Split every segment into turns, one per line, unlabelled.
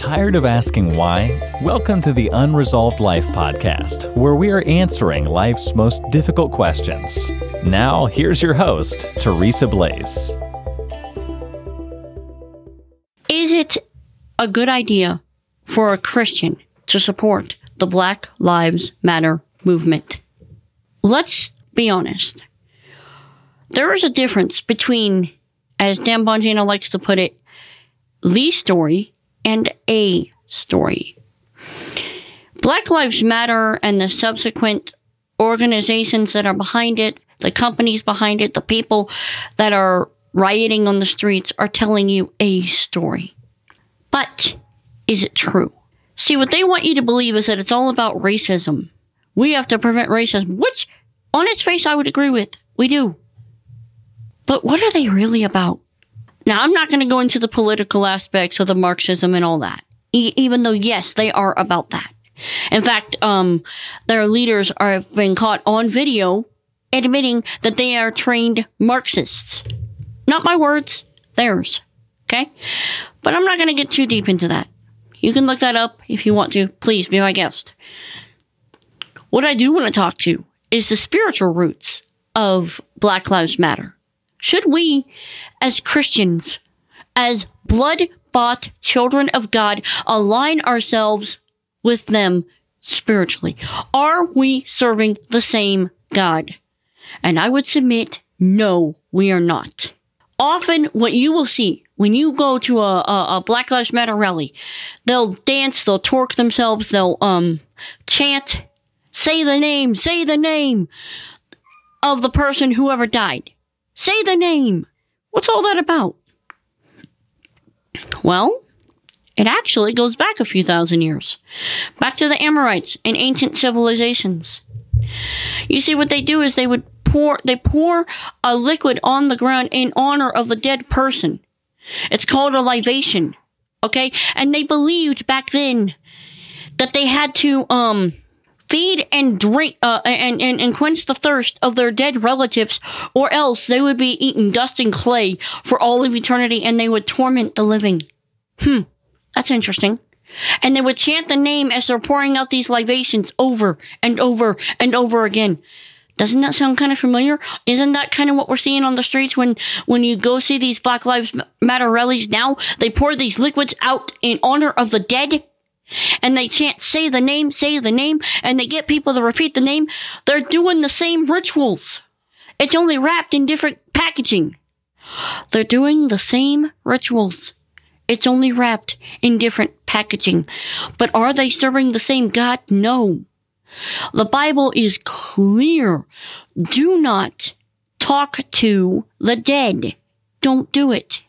Tired of asking why? Welcome to the Unresolved Life podcast, where we are answering life's most difficult questions. Now, here's your host, Teresa Blaze.
Is it a good idea for a Christian to support the Black Lives Matter movement? Let's be honest. There is a difference between, as Dan Bongino likes to put it, the story and a story. Black Lives Matter and the subsequent organizations that are behind it, the companies behind it, the people that are rioting on the streets are telling you a story. But is it true? See, what they want you to believe is that it's all about racism. We have to prevent racism, which on its face I would agree with. We do. But what are they really about? Now, I'm not going to go into the political aspects of the Marxism and all that, e- even though, yes, they are about that. In fact, um, their leaders are, have been caught on video admitting that they are trained Marxists. Not my words, theirs. Okay? But I'm not going to get too deep into that. You can look that up if you want to. Please be my guest. What I do want to talk to is the spiritual roots of Black Lives Matter. Should we, as Christians, as blood bought children of God, align ourselves with them spiritually? Are we serving the same God? And I would submit, no, we are not. Often what you will see when you go to a, a, a Black Lives Matter rally, they'll dance, they'll torque themselves, they'll, um, chant, say the name, say the name of the person whoever died. Say the name. What's all that about? Well, it actually goes back a few thousand years. Back to the Amorites and ancient civilizations. You see, what they do is they would pour, they pour a liquid on the ground in honor of the dead person. It's called a libation. Okay? And they believed back then that they had to, um, feed and drink uh, and, and, and quench the thirst of their dead relatives, or else they would be eating dust and clay for all of eternity and they would torment the living. Hmm, that's interesting. And they would chant the name as they're pouring out these libations over and over and over again. Doesn't that sound kind of familiar? Isn't that kind of what we're seeing on the streets when, when you go see these Black Lives Matter rallies now? They pour these liquids out in honor of the dead and they chant, say the name, say the name, and they get people to repeat the name, they're doing the same rituals. It's only wrapped in different packaging. They're doing the same rituals. It's only wrapped in different packaging. But are they serving the same God? No. The Bible is clear. Do not talk to the dead. Don't do it.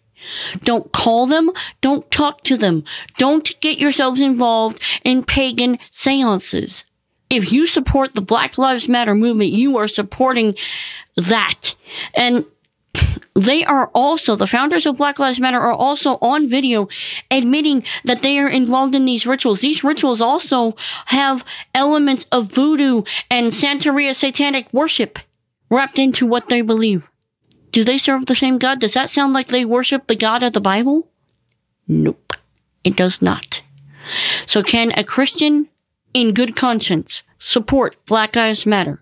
Don't call them. Don't talk to them. Don't get yourselves involved in pagan seances. If you support the Black Lives Matter movement, you are supporting that. And they are also, the founders of Black Lives Matter are also on video admitting that they are involved in these rituals. These rituals also have elements of voodoo and Santeria satanic worship wrapped into what they believe. Do they serve the same God? Does that sound like they worship the God of the Bible? Nope, it does not. So can a Christian in good conscience support Black Lives Matter?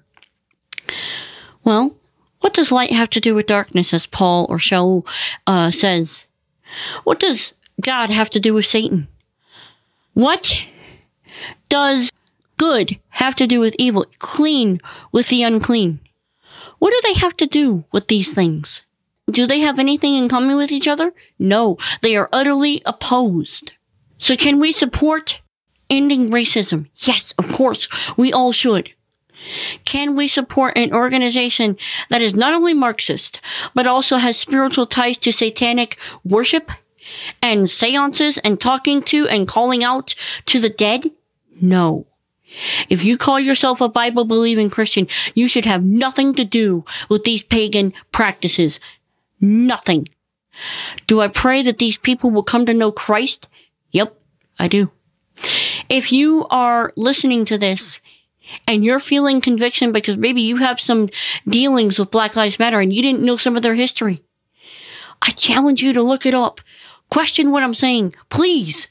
Well, what does light have to do with darkness, as Paul or Shaul uh, says? What does God have to do with Satan? What does good have to do with evil? Clean with the unclean? What do they have to do with these things? Do they have anything in common with each other? No, they are utterly opposed. So can we support ending racism? Yes, of course, we all should. Can we support an organization that is not only Marxist, but also has spiritual ties to satanic worship and seances and talking to and calling out to the dead? No. If you call yourself a Bible believing Christian, you should have nothing to do with these pagan practices. Nothing. Do I pray that these people will come to know Christ? Yep, I do. If you are listening to this and you're feeling conviction because maybe you have some dealings with Black Lives Matter and you didn't know some of their history, I challenge you to look it up. Question what I'm saying, please.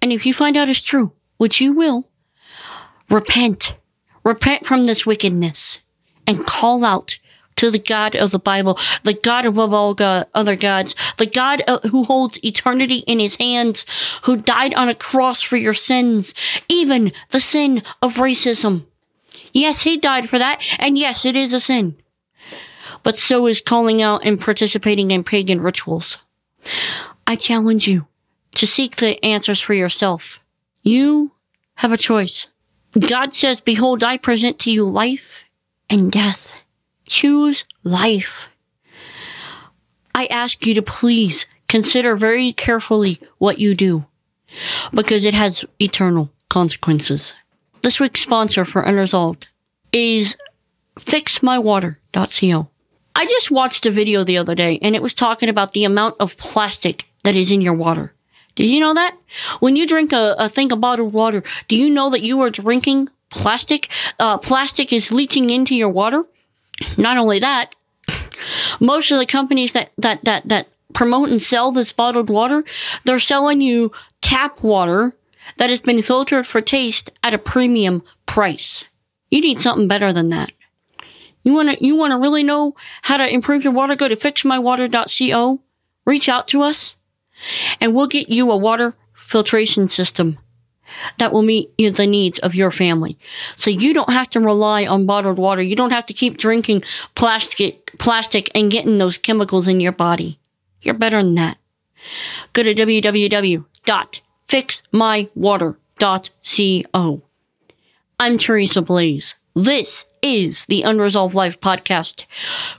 And if you find out it's true, which you will, repent. Repent from this wickedness and call out to the God of the Bible, the God of all God, other gods, the God uh, who holds eternity in his hands, who died on a cross for your sins, even the sin of racism. Yes, he died for that, and yes, it is a sin. But so is calling out and participating in pagan rituals. I challenge you to seek the answers for yourself. You have a choice. God says, Behold, I present to you life and death. Choose life. I ask you to please consider very carefully what you do because it has eternal consequences. This week's sponsor for Unresolved is fixmywater.co. I just watched a video the other day and it was talking about the amount of plastic that is in your water. Did you know that? When you drink a, a thing of bottled water, do you know that you are drinking plastic? Uh, plastic is leaching into your water. Not only that, most of the companies that, that, that, that promote and sell this bottled water, they're selling you tap water that has been filtered for taste at a premium price. You need something better than that. You want to you want to really know how to improve your water? Go to fixmywater.co. Reach out to us, and we'll get you a water filtration system that will meet the needs of your family. So you don't have to rely on bottled water. You don't have to keep drinking plastic, plastic and getting those chemicals in your body. You're better than that. Go to www.fixmywater.co. I'm Teresa Blaze. This is the Unresolved Life podcast.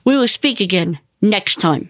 We will speak again next time.